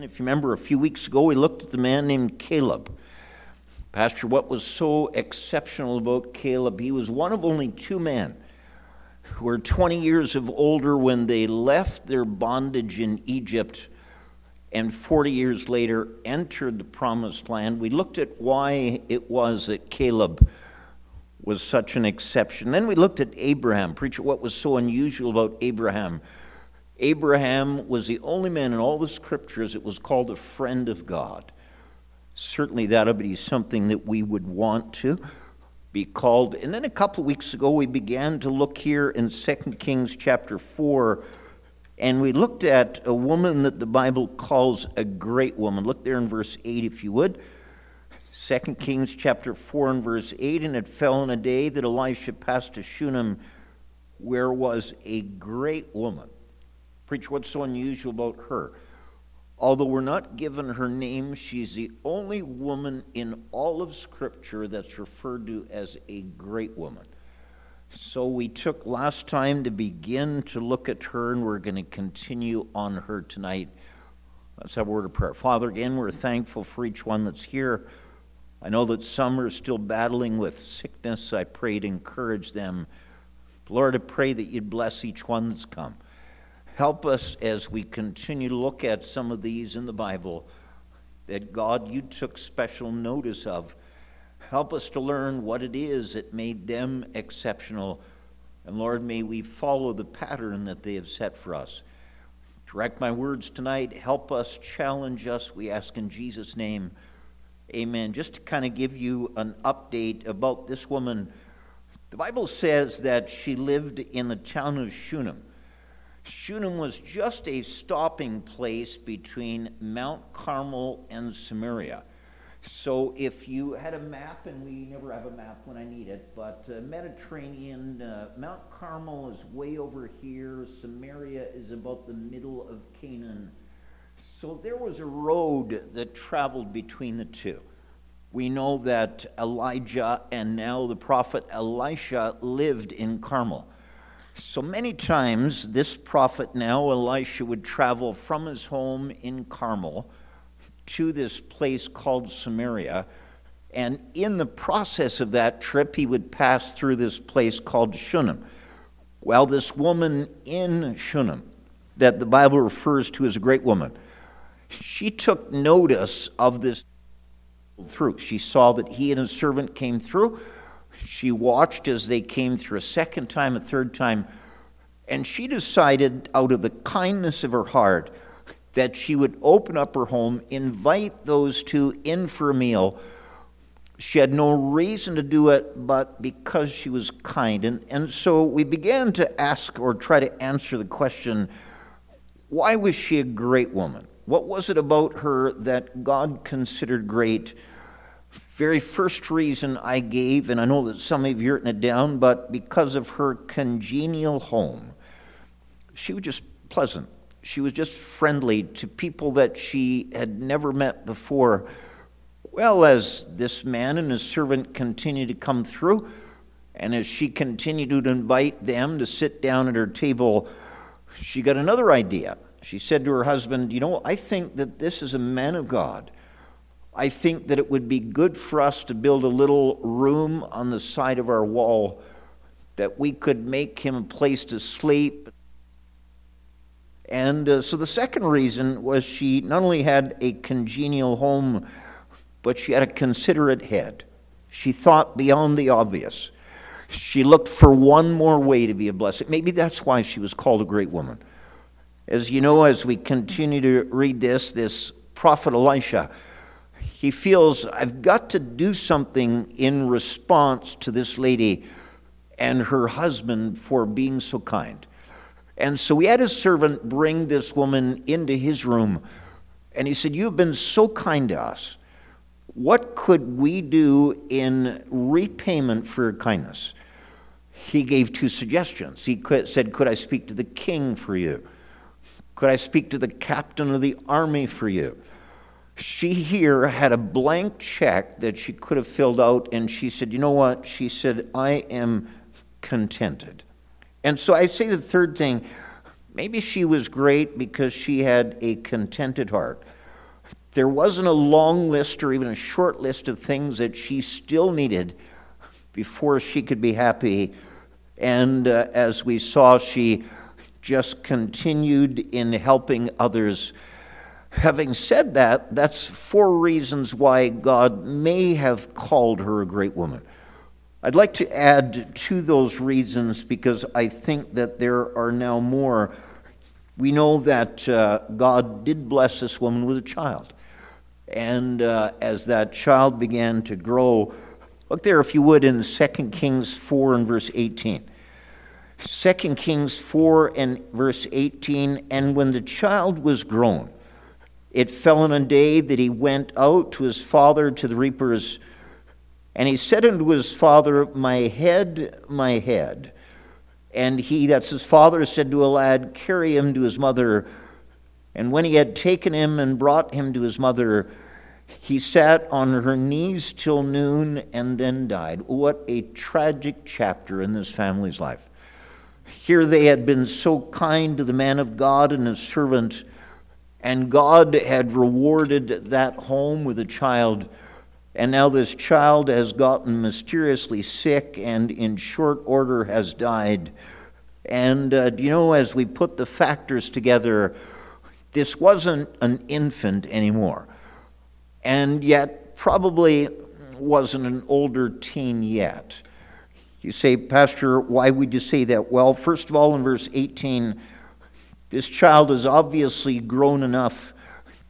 And if you remember, a few weeks ago, we looked at the man named Caleb. Pastor, what was so exceptional about Caleb? He was one of only two men who were 20 years of older when they left their bondage in Egypt and 40 years later entered the promised land. We looked at why it was that Caleb was such an exception. Then we looked at Abraham. Preacher, what was so unusual about Abraham? Abraham was the only man in all the scriptures that was called a friend of God. Certainly that would be something that we would want to be called. And then a couple of weeks ago, we began to look here in 2 Kings chapter 4, and we looked at a woman that the Bible calls a great woman. Look there in verse 8, if you would. 2 Kings chapter 4 and verse 8, and it fell in a day that Elisha passed to Shunem, where was a great woman. Preach what's so unusual about her. Although we're not given her name, she's the only woman in all of Scripture that's referred to as a great woman. So we took last time to begin to look at her, and we're going to continue on her tonight. Let's have a word of prayer. Father, again, we're thankful for each one that's here. I know that some are still battling with sickness. I pray to encourage them. Lord, I pray that you'd bless each one that's come. Help us as we continue to look at some of these in the Bible that God, you took special notice of. Help us to learn what it is that made them exceptional. And Lord, may we follow the pattern that they have set for us. Direct my words tonight. Help us, challenge us. We ask in Jesus' name. Amen. Just to kind of give you an update about this woman, the Bible says that she lived in the town of Shunem. Shunem was just a stopping place between Mount Carmel and Samaria. So if you had a map, and we never have a map when I need it, but uh, Mediterranean, uh, Mount Carmel is way over here, Samaria is about the middle of Canaan. So there was a road that traveled between the two. We know that Elijah and now the prophet Elisha lived in Carmel. So many times, this prophet now, Elisha, would travel from his home in Carmel to this place called Samaria. And in the process of that trip, he would pass through this place called Shunem. Well, this woman in Shunem, that the Bible refers to as a great woman, she took notice of this through. She saw that he and his servant came through she watched as they came through a second time, a third time, and she decided, out of the kindness of her heart, that she would open up her home, invite those two in for a meal. She had no reason to do it, but because she was kind. And, and so we began to ask or try to answer the question why was she a great woman? What was it about her that God considered great? Very first reason I gave, and I know that some of you written it down, but because of her congenial home, she was just pleasant. She was just friendly to people that she had never met before. Well, as this man and his servant continued to come through, and as she continued to invite them to sit down at her table, she got another idea. She said to her husband, You know, I think that this is a man of God I think that it would be good for us to build a little room on the side of our wall that we could make him a place to sleep. And uh, so the second reason was she not only had a congenial home, but she had a considerate head. She thought beyond the obvious. She looked for one more way to be a blessing. Maybe that's why she was called a great woman. As you know, as we continue to read this, this prophet Elisha, he feels, I've got to do something in response to this lady and her husband for being so kind. And so he had his servant bring this woman into his room. And he said, You've been so kind to us. What could we do in repayment for your kindness? He gave two suggestions. He could, said, Could I speak to the king for you? Could I speak to the captain of the army for you? She here had a blank check that she could have filled out, and she said, You know what? She said, I am contented. And so I say the third thing maybe she was great because she had a contented heart. There wasn't a long list or even a short list of things that she still needed before she could be happy. And uh, as we saw, she just continued in helping others. Having said that, that's four reasons why God may have called her a great woman. I'd like to add to those reasons because I think that there are now more. We know that uh, God did bless this woman with a child. And uh, as that child began to grow, look there, if you would, in 2 Kings 4 and verse 18. 2 Kings 4 and verse 18 And when the child was grown, it fell on a day that he went out to his father to the reapers, and he said unto his father, My head, my head. And he, that's his father, said to a lad, Carry him to his mother. And when he had taken him and brought him to his mother, he sat on her knees till noon and then died. What a tragic chapter in this family's life. Here they had been so kind to the man of God and his servant, and God had rewarded that home with a child. And now this child has gotten mysteriously sick and in short order has died. And uh, you know, as we put the factors together, this wasn't an infant anymore. And yet, probably wasn't an older teen yet. You say, Pastor, why would you say that? Well, first of all, in verse 18, this child is obviously grown enough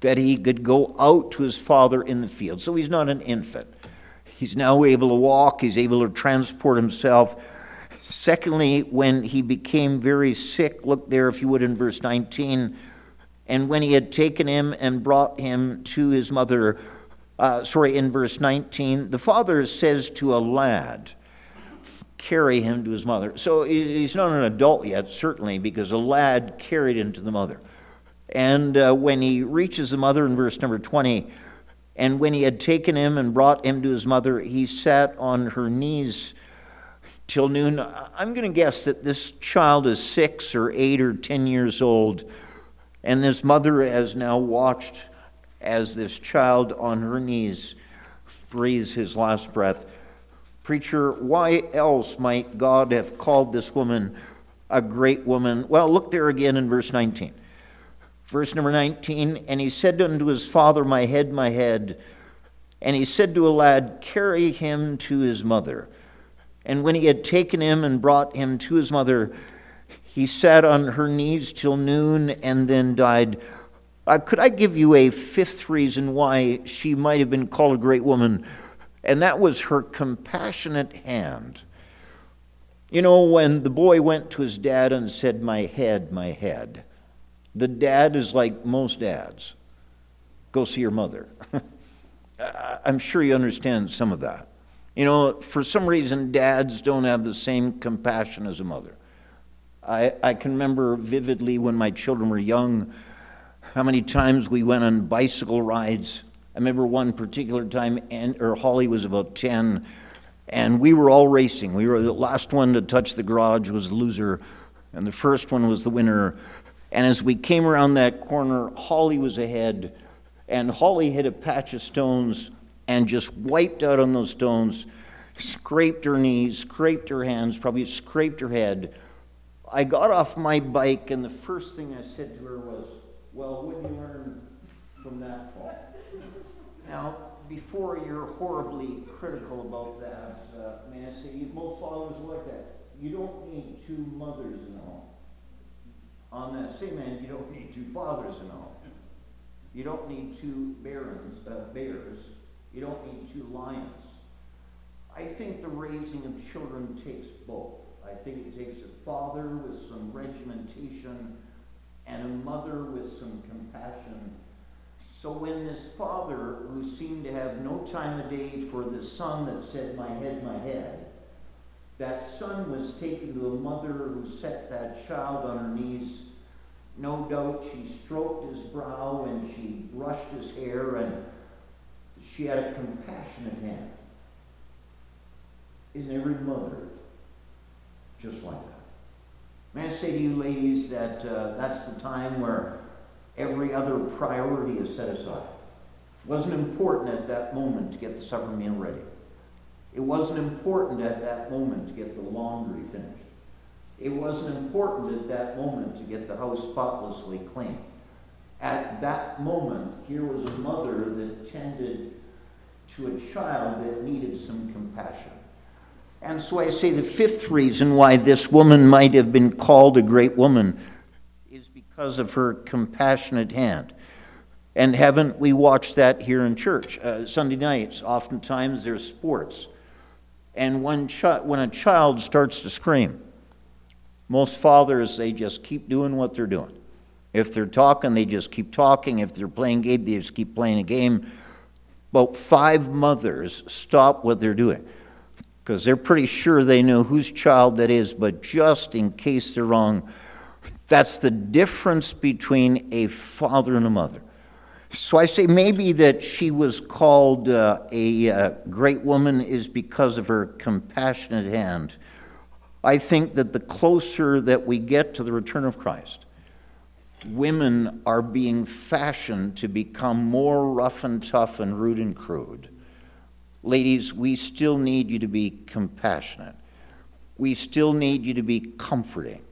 that he could go out to his father in the field. So he's not an infant. He's now able to walk, he's able to transport himself. Secondly, when he became very sick, look there, if you would, in verse 19. And when he had taken him and brought him to his mother, uh, sorry, in verse 19, the father says to a lad, carry him to his mother. So he's not an adult yet, certainly, because a lad carried him to the mother. And uh, when he reaches the mother in verse number 20, and when he had taken him and brought him to his mother, he sat on her knees till noon. I'm going to guess that this child is six or eight or ten years old, and this mother has now watched as this child on her knees breathes his last breath. Preacher, why else might God have called this woman a great woman? Well, look there again in verse 19. Verse number 19 And he said unto his father, My head, my head. And he said to a lad, Carry him to his mother. And when he had taken him and brought him to his mother, he sat on her knees till noon and then died. Uh, could I give you a fifth reason why she might have been called a great woman? And that was her compassionate hand. You know, when the boy went to his dad and said, My head, my head, the dad is like most dads go see your mother. I'm sure you understand some of that. You know, for some reason, dads don't have the same compassion as a mother. I, I can remember vividly when my children were young how many times we went on bicycle rides I remember one particular time, and, or Holly was about 10, and we were all racing. We were the last one to touch the garage was the loser, and the first one was the winner. And as we came around that corner, Holly was ahead, and Holly hit a patch of stones and just wiped out on those stones, scraped her knees, scraped her hands, probably scraped her head. I got off my bike, and the first thing I said to her was, Well, what did you learn from that fall? Now, before you're horribly critical about that, uh, may I say, most fathers are like that. You don't need two mothers in a home. On that same end, you don't need two fathers in a home. You don't need two barons, uh, bears. You don't need two lions. I think the raising of children takes both. I think it takes a father with some regimentation and a mother with some compassion so when this father, who seemed to have no time of day for the son that said, My head, my head, that son was taken to a mother who set that child on her knees. No doubt she stroked his brow and she brushed his hair and she had a compassionate hand. Isn't every mother just like that? May I say to you, ladies, that uh, that's the time where Every other priority is set aside. It wasn't important at that moment to get the supper meal ready. It wasn't important at that moment to get the laundry finished. It wasn't important at that moment to get the house spotlessly clean. At that moment, here was a mother that tended to a child that needed some compassion. And so I say the fifth reason why this woman might have been called a great woman because of her compassionate hand. And haven't we watched that here in church? Uh, Sunday nights, oftentimes there's sports. And when, when a child starts to scream, most fathers, they just keep doing what they're doing. If they're talking, they just keep talking. If they're playing game, they just keep playing a game. But five mothers stop what they're doing because they're pretty sure they know whose child that is, but just in case they're wrong, that's the difference between a father and a mother. So I say maybe that she was called uh, a uh, great woman is because of her compassionate hand. I think that the closer that we get to the return of Christ, women are being fashioned to become more rough and tough and rude and crude. Ladies, we still need you to be compassionate. We still need you to be comforting.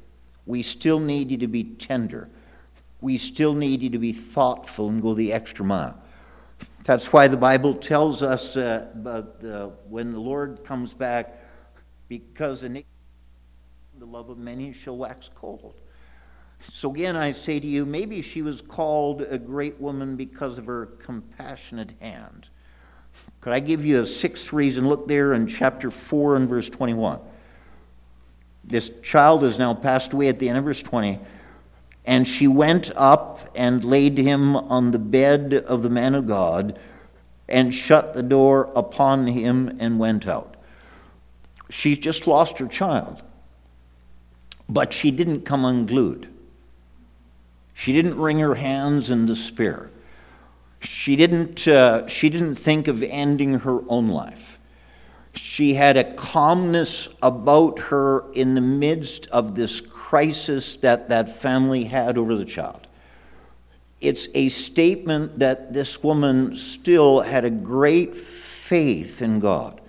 We still need you to be tender. We still need you to be thoughtful and go the extra mile. That's why the Bible tells us uh, uh, when the Lord comes back, because the love of many shall wax cold. So again, I say to you, maybe she was called a great woman because of her compassionate hand. Could I give you a sixth reason? Look there in chapter 4 and verse 21. This child has now passed away at the end of verse 20. And she went up and laid him on the bed of the man of God and shut the door upon him and went out. She's just lost her child. But she didn't come unglued. She didn't wring her hands in despair. She didn't, uh, she didn't think of ending her own life. She had a calmness about her in the midst of this crisis that that family had over the child. It's a statement that this woman still had a great faith in God.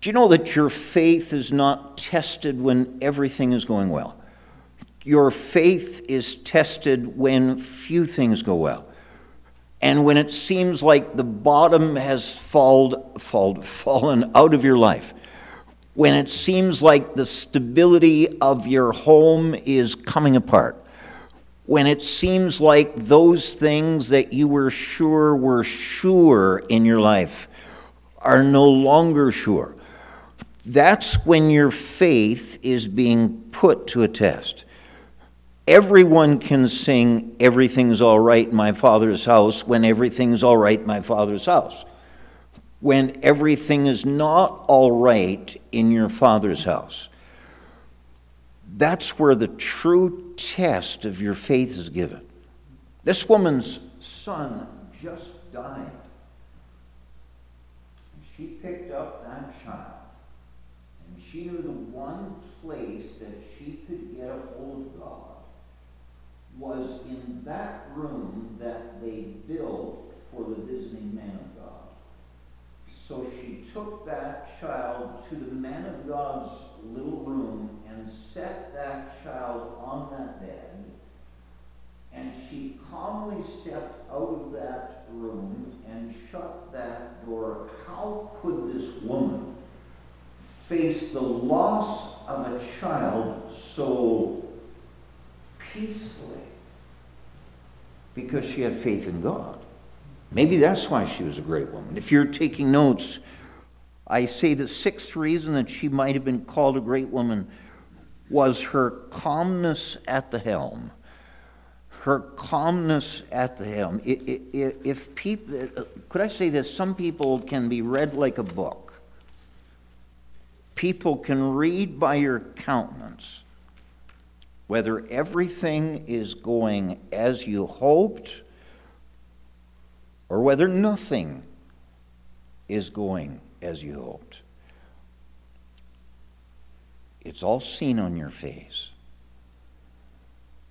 Do you know that your faith is not tested when everything is going well? Your faith is tested when few things go well and when it seems like the bottom has fall, fall, fallen out of your life, when it seems like the stability of your home is coming apart, when it seems like those things that you were sure were sure in your life are no longer sure, that's when your faith is being put to a test. Everyone can sing Everything's All Right in My Father's House when everything's all right in my Father's house. When everything is not all right in your Father's house. That's where the true test of your faith is given. This woman's son just died. She picked up that child, and she knew the one place that she could get a hold of God was in that room that they built for the visiting man of God. So she took that child to the man of God's little room and set that child on that bed. And she calmly stepped out of that room and shut that door. How could this woman face the loss of a child so peacefully? because she had faith in God. Maybe that's why she was a great woman. If you're taking notes, I say the sixth reason that she might have been called a great woman was her calmness at the helm. Her calmness at the helm. If people, could I say this? Some people can be read like a book. People can read by your countenance whether everything is going as you hoped or whether nothing is going as you hoped. It's all seen on your face.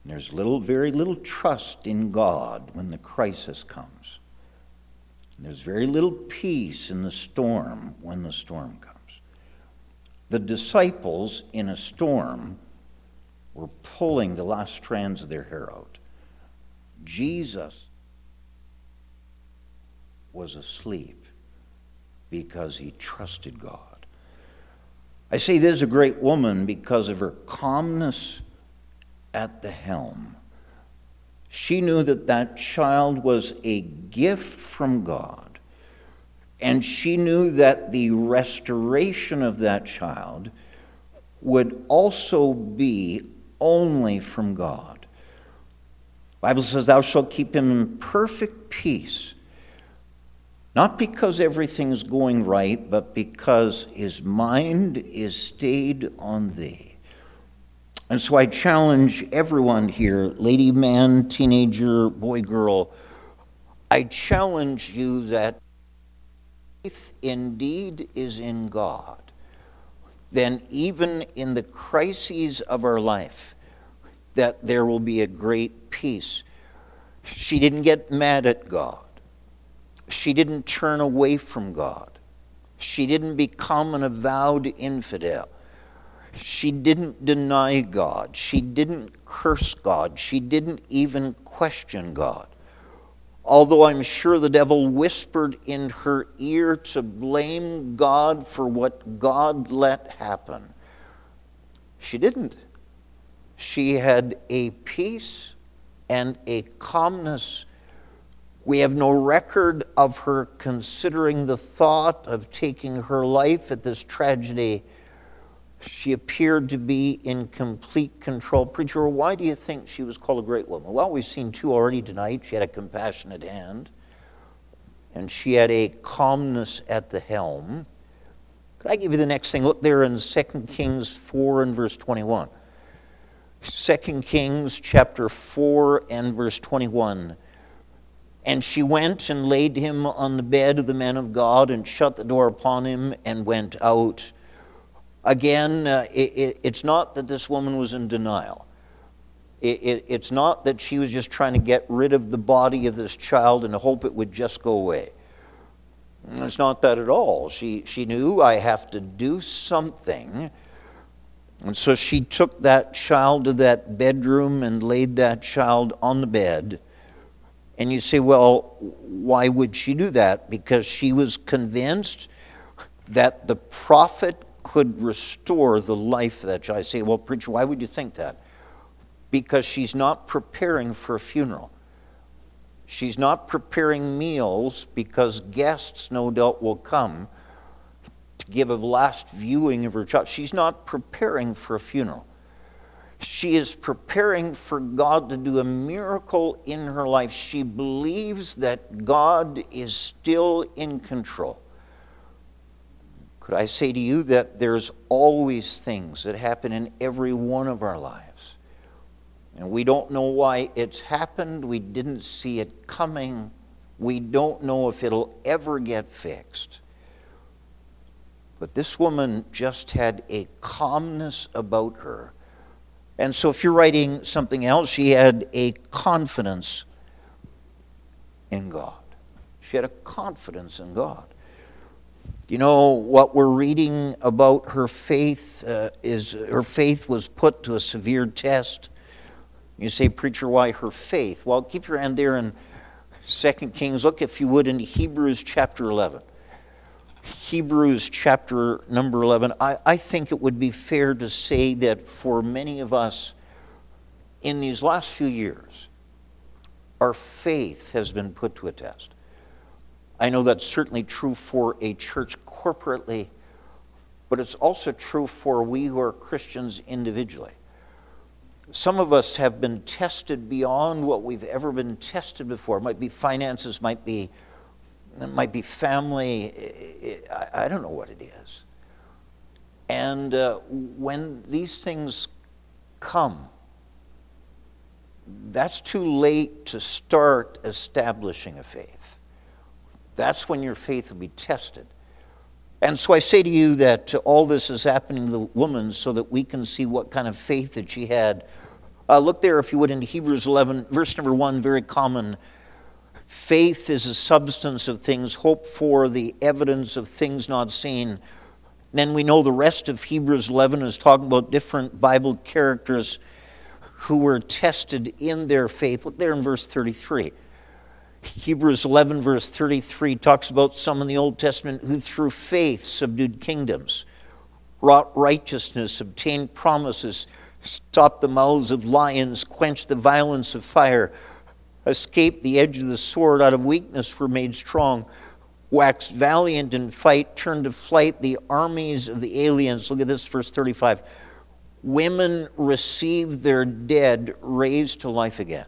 There's little, very little trust in God when the crisis comes. There's very little peace in the storm when the storm comes. The disciples in a storm were pulling the last strands of their hair out. Jesus was asleep because he trusted God. I say this is a great woman because of her calmness at the helm. She knew that that child was a gift from God. And she knew that the restoration of that child would also be only from God. The Bible says, Thou shalt keep him in perfect peace, not because everything's going right, but because his mind is stayed on thee. And so I challenge everyone here, lady, man, teenager, boy, girl, I challenge you that faith indeed is in God, then even in the crises of our life, that there will be a great peace. She didn't get mad at God. She didn't turn away from God. She didn't become an avowed infidel. She didn't deny God. She didn't curse God. She didn't even question God. Although I'm sure the devil whispered in her ear to blame God for what God let happen, she didn't. She had a peace and a calmness. We have no record of her considering the thought of taking her life at this tragedy she appeared to be in complete control. Preacher, why do you think she was called a great woman? Well, we've seen two already tonight. She had a compassionate hand, and she had a calmness at the helm. Could I give you the next thing? Look there in 2 Kings 4 and verse 21. 2 Kings chapter 4 and verse 21. And she went and laid him on the bed of the man of God and shut the door upon him and went out. Again, uh, it, it, it's not that this woman was in denial. It, it's not that she was just trying to get rid of the body of this child and hope it would just go away. It's not that at all. She, she knew I have to do something. And so she took that child to that bedroom and laid that child on the bed. And you say, well, why would she do that? Because she was convinced that the prophet could restore the life of that child. I say, well, preacher, why would you think that? Because she's not preparing for a funeral. She's not preparing meals because guests, no doubt, will come give a last viewing of her child. She's not preparing for a funeral. She is preparing for God to do a miracle in her life. She believes that God is still in control. Could I say to you that there's always things that happen in every one of our lives? And we don't know why it's happened. We didn't see it coming. We don't know if it'll ever get fixed. But this woman just had a calmness about her. And so, if you're writing something else, she had a confidence in God. She had a confidence in God. You know, what we're reading about her faith uh, is her faith was put to a severe test. You say, Preacher, why her faith? Well, keep your hand there in 2 Kings. Look, if you would, into Hebrews chapter 11. Hebrews chapter number 11. I, I think it would be fair to say that for many of us in these last few years, our faith has been put to a test. I know that's certainly true for a church corporately, but it's also true for we who are Christians individually. Some of us have been tested beyond what we've ever been tested before. It might be finances, might be, it might be family. I don't know what it is. And uh, when these things come, that's too late to start establishing a faith. That's when your faith will be tested. And so I say to you that all this is happening to the woman so that we can see what kind of faith that she had. Uh, look there, if you would, into Hebrews 11, verse number 1, very common. Faith is a substance of things hoped for, the evidence of things not seen. Then we know the rest of Hebrews 11 is talking about different Bible characters who were tested in their faith. Look there in verse 33. Hebrews 11, verse 33, talks about some in the Old Testament who through faith subdued kingdoms, wrought righteousness, obtained promises, stopped the mouths of lions, quenched the violence of fire, escaped the edge of the sword, out of weakness were made strong, waxed valiant in fight, turned to flight the armies of the aliens. Look at this, verse 35. Women received their dead raised to life again.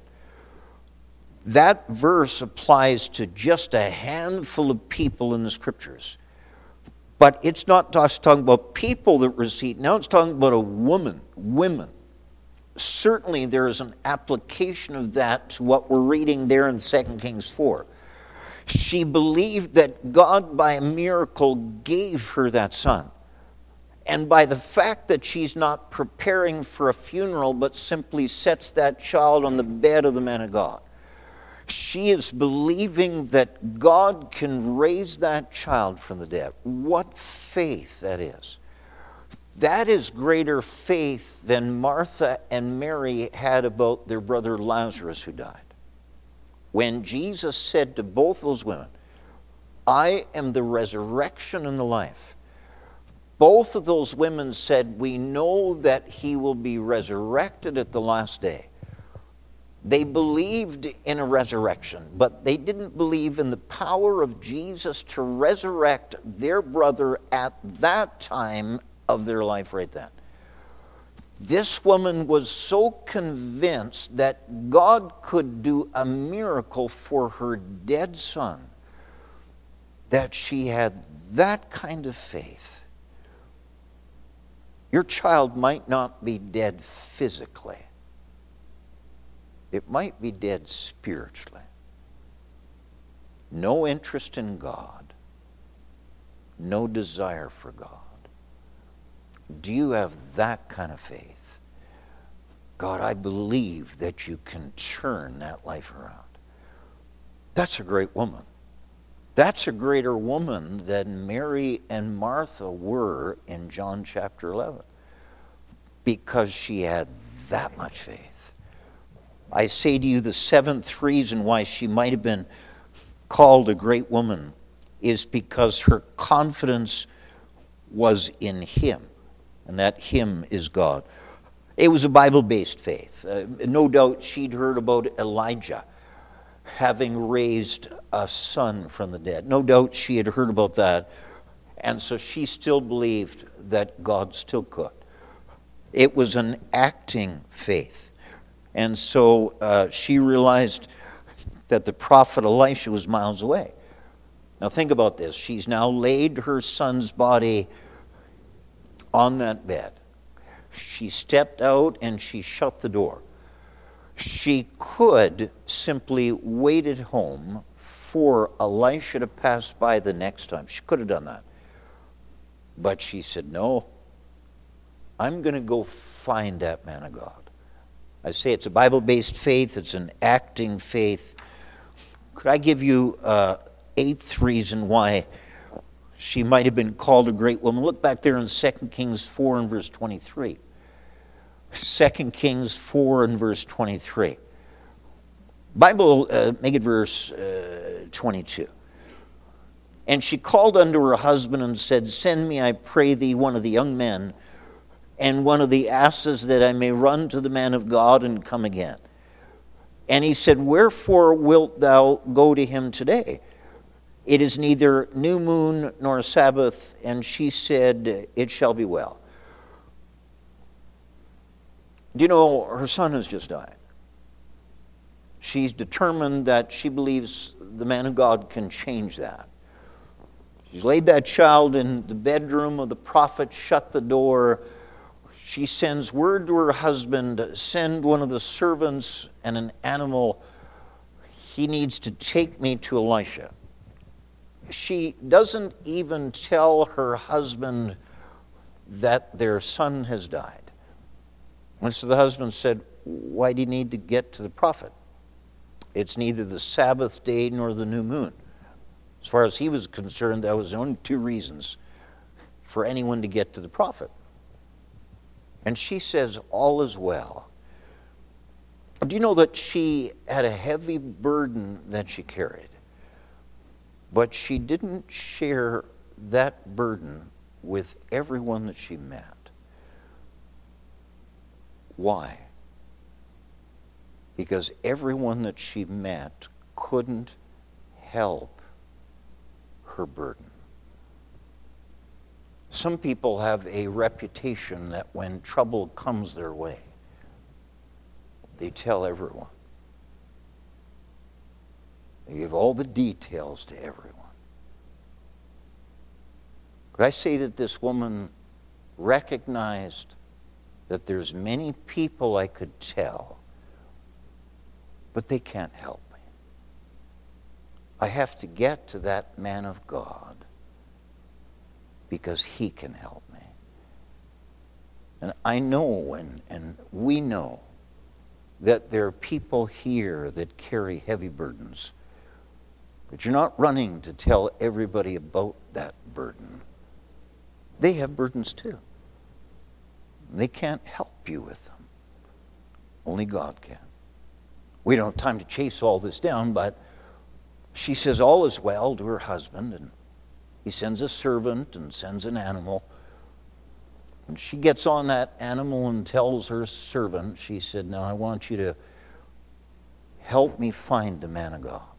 That verse applies to just a handful of people in the scriptures. But it's not just talking about people that receive, now it's talking about a woman, women. Certainly there is an application of that to what we're reading there in 2 Kings 4. She believed that God, by a miracle, gave her that son. And by the fact that she's not preparing for a funeral, but simply sets that child on the bed of the man of God, she is believing that God can raise that child from the dead. What faith that is. That is greater faith than Martha and Mary had about their brother Lazarus who died. When Jesus said to both those women, I am the resurrection and the life, both of those women said, We know that he will be resurrected at the last day. They believed in a resurrection, but they didn't believe in the power of Jesus to resurrect their brother at that time of their life, right then. This woman was so convinced that God could do a miracle for her dead son that she had that kind of faith. Your child might not be dead physically it might be dead spiritually. No interest in God, no desire for God. Do you have that kind of faith? God, I believe that you can turn that life around. That's a great woman. That's a greater woman than Mary and Martha were in John chapter 11 because she had that much faith. I say to you, the seventh reason why she might have been called a great woman is because her confidence was in Him, and that Him is God. It was a Bible based faith. Uh, no doubt she'd heard about Elijah having raised a son from the dead. No doubt she had heard about that. And so she still believed that God still could. It was an acting faith. And so uh, she realized that the prophet Elisha was miles away. Now, think about this. She's now laid her son's body on that bed. She stepped out and she shut the door. She could simply wait at home for Elisha to pass by the next time. She could have done that. But she said, No, I'm going to go find that man of God. I say it's a Bible based faith, it's an acting faith. Could I give you uh, eighth reason why she might have been called a great woman? Look back there in 2 Kings 4 and verse 23. 2 Kings 4 and verse 23. Bible, uh, make it verse uh, 22. And she called unto her husband and said, Send me, I pray thee, one of the young men and one of the asses that I may run to the man of God and come again. And he said, Wherefore wilt thou go to him today? It is neither new moon nor Sabbath. And she said, It shall be well. Do you know her son has just died? She's determined that she believes the man of God can change that. She's laid that child in the bedroom of the prophet, shut the door, she sends word to her husband send one of the servants and an animal. He needs to take me to Elisha. She doesn't even tell her husband that their son has died. And so the husband said, Why do you need to get to the prophet? It's neither the Sabbath day nor the new moon. As far as he was concerned, that was the only two reasons for anyone to get to the prophet. And she says, All is well. Do you know that she had a heavy burden that she carried? But she didn't share that burden with everyone that she met. Why? Because everyone that she met couldn't help her burden. Some people have a reputation that when trouble comes their way, they tell everyone. Give all the details to everyone. Could I say that this woman recognized that there's many people I could tell, but they can't help me. I have to get to that man of God because he can help me. And I know and, and we know that there are people here that carry heavy burdens. But you're not running to tell everybody about that burden. They have burdens too. They can't help you with them. Only God can. We don't have time to chase all this down, but she says all is well to her husband, and he sends a servant and sends an animal. When she gets on that animal and tells her servant, she said, Now I want you to help me find the man of God.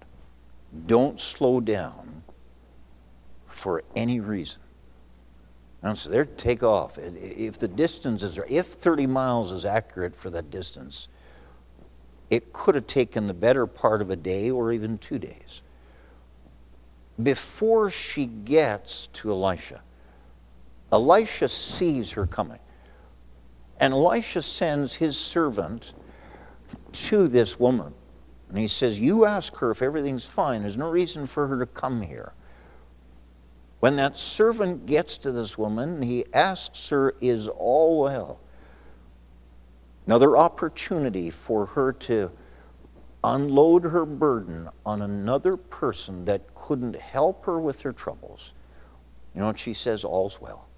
Don't slow down for any reason. And so they're take off. If the distance is, if 30 miles is accurate for that distance, it could have taken the better part of a day or even two days. Before she gets to Elisha, Elisha sees her coming. And Elisha sends his servant to this woman. And he says, You ask her if everything's fine. There's no reason for her to come here. When that servant gets to this woman, he asks her, Is all well? Another opportunity for her to unload her burden on another person that couldn't help her with her troubles. You know what she says? All's well.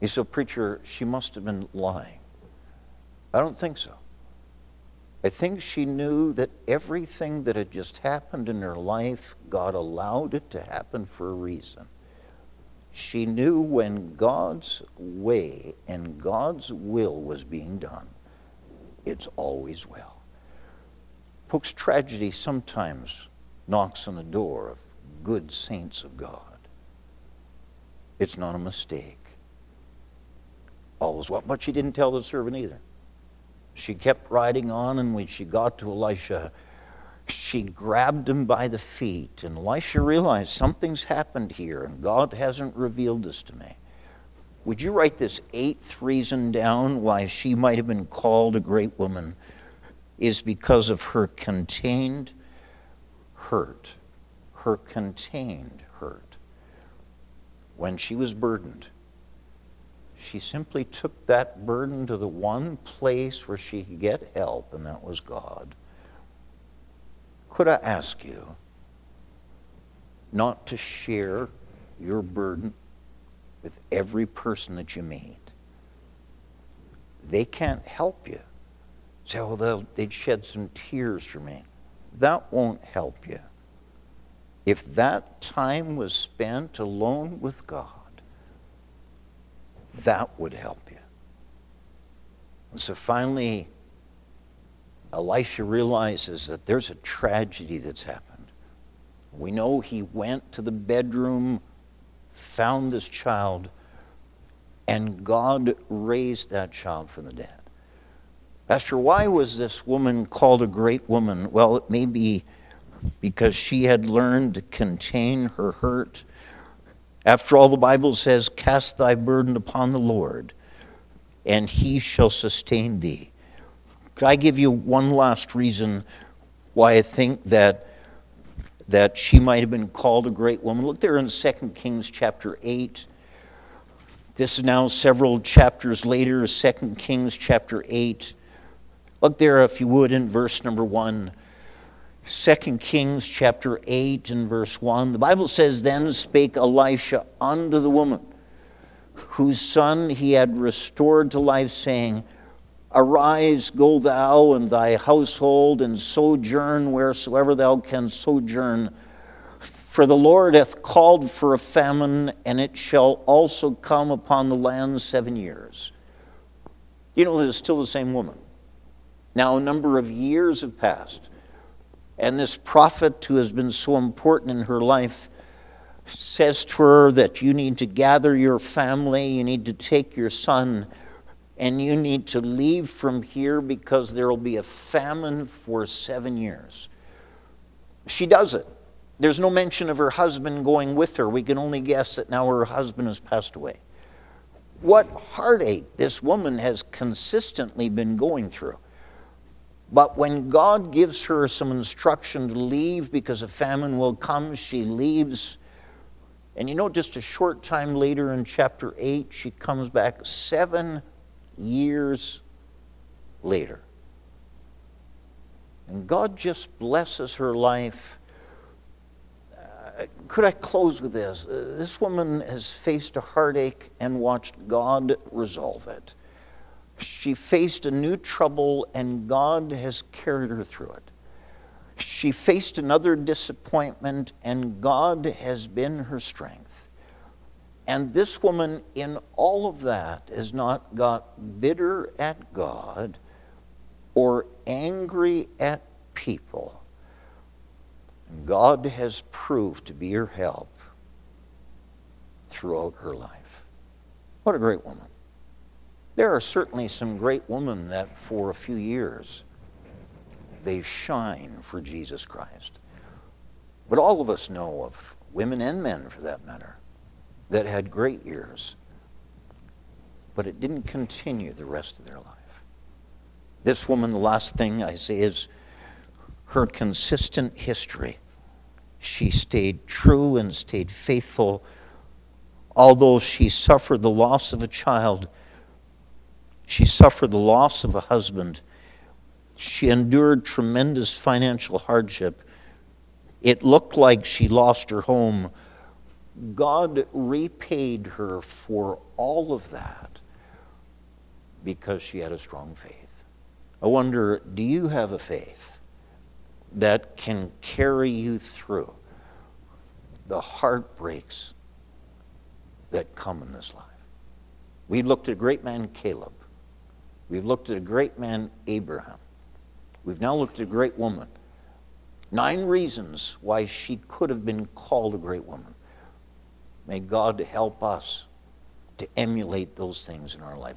He say, Preacher, she must have been lying. I don't think so. I think she knew that everything that had just happened in her life, God allowed it to happen for a reason. She knew when God's way and God's will was being done, it's always well. Folks, tragedy sometimes knocks on the door of good saints of God. It's not a mistake. Always well. But she didn't tell the servant either. She kept riding on, and when she got to Elisha, she grabbed him by the feet. And Elisha realized something's happened here, and God hasn't revealed this to me. Would you write this eighth reason down why she might have been called a great woman? Is because of her contained hurt. Her contained hurt. When she was burdened, she simply took that burden to the one place where she could get help, and that was God. Could I ask you not to share your burden with every person that you meet? They can't help you. Say, well, they'd shed some tears for me. That won't help you. If that time was spent alone with God, that would help you. And so finally, Elisha realizes that there's a tragedy that's happened. We know he went to the bedroom, found this child, and God raised that child from the dead. Pastor, why was this woman called a great woman? Well, it may be because she had learned to contain her hurt after all, the Bible says, Cast thy burden upon the Lord, and he shall sustain thee. Could I give you one last reason why I think that, that she might have been called a great woman? Look there in 2 Kings chapter 8. This is now several chapters later, 2 Kings chapter 8. Look there, if you would, in verse number 1. 2 Kings chapter 8 and verse 1. The Bible says, Then spake Elisha unto the woman, whose son he had restored to life, saying, Arise, go thou and thy household, and sojourn wheresoever thou canst sojourn. For the Lord hath called for a famine, and it shall also come upon the land seven years. You know, this is still the same woman. Now, a number of years have passed, and this prophet who has been so important in her life says to her that you need to gather your family, you need to take your son and you need to leave from here because there will be a famine for seven years. She does it. There's no mention of her husband going with her. We can only guess that now her husband has passed away. What heartache this woman has consistently been going through. But when God gives her some instruction to leave because a famine will come, she leaves. And you know, just a short time later in chapter 8, she comes back seven years later. And God just blesses her life. Uh, could I close with this? Uh, this woman has faced a heartache and watched God resolve it. She faced a new trouble and God has carried her through it. She faced another disappointment and God has been her strength. And this woman, in all of that, has not got bitter at God or angry at people. God has proved to be her help throughout her life. What a great woman. There are certainly some great women that for a few years they shine for Jesus Christ. But all of us know of women and men, for that matter, that had great years, but it didn't continue the rest of their life. This woman, the last thing I say is her consistent history. She stayed true and stayed faithful, although she suffered the loss of a child. She suffered the loss of a husband. She endured tremendous financial hardship. It looked like she lost her home God repaid her for all of that because she had a strong faith. I wonder do you have a faith that can carry you through the heartbreaks that come in this life? We looked at great man, Caleb. We've looked at a great man, Abraham. We've now looked at a great woman. Nine reasons why she could have been called a great woman. May God help us to emulate those things in our life.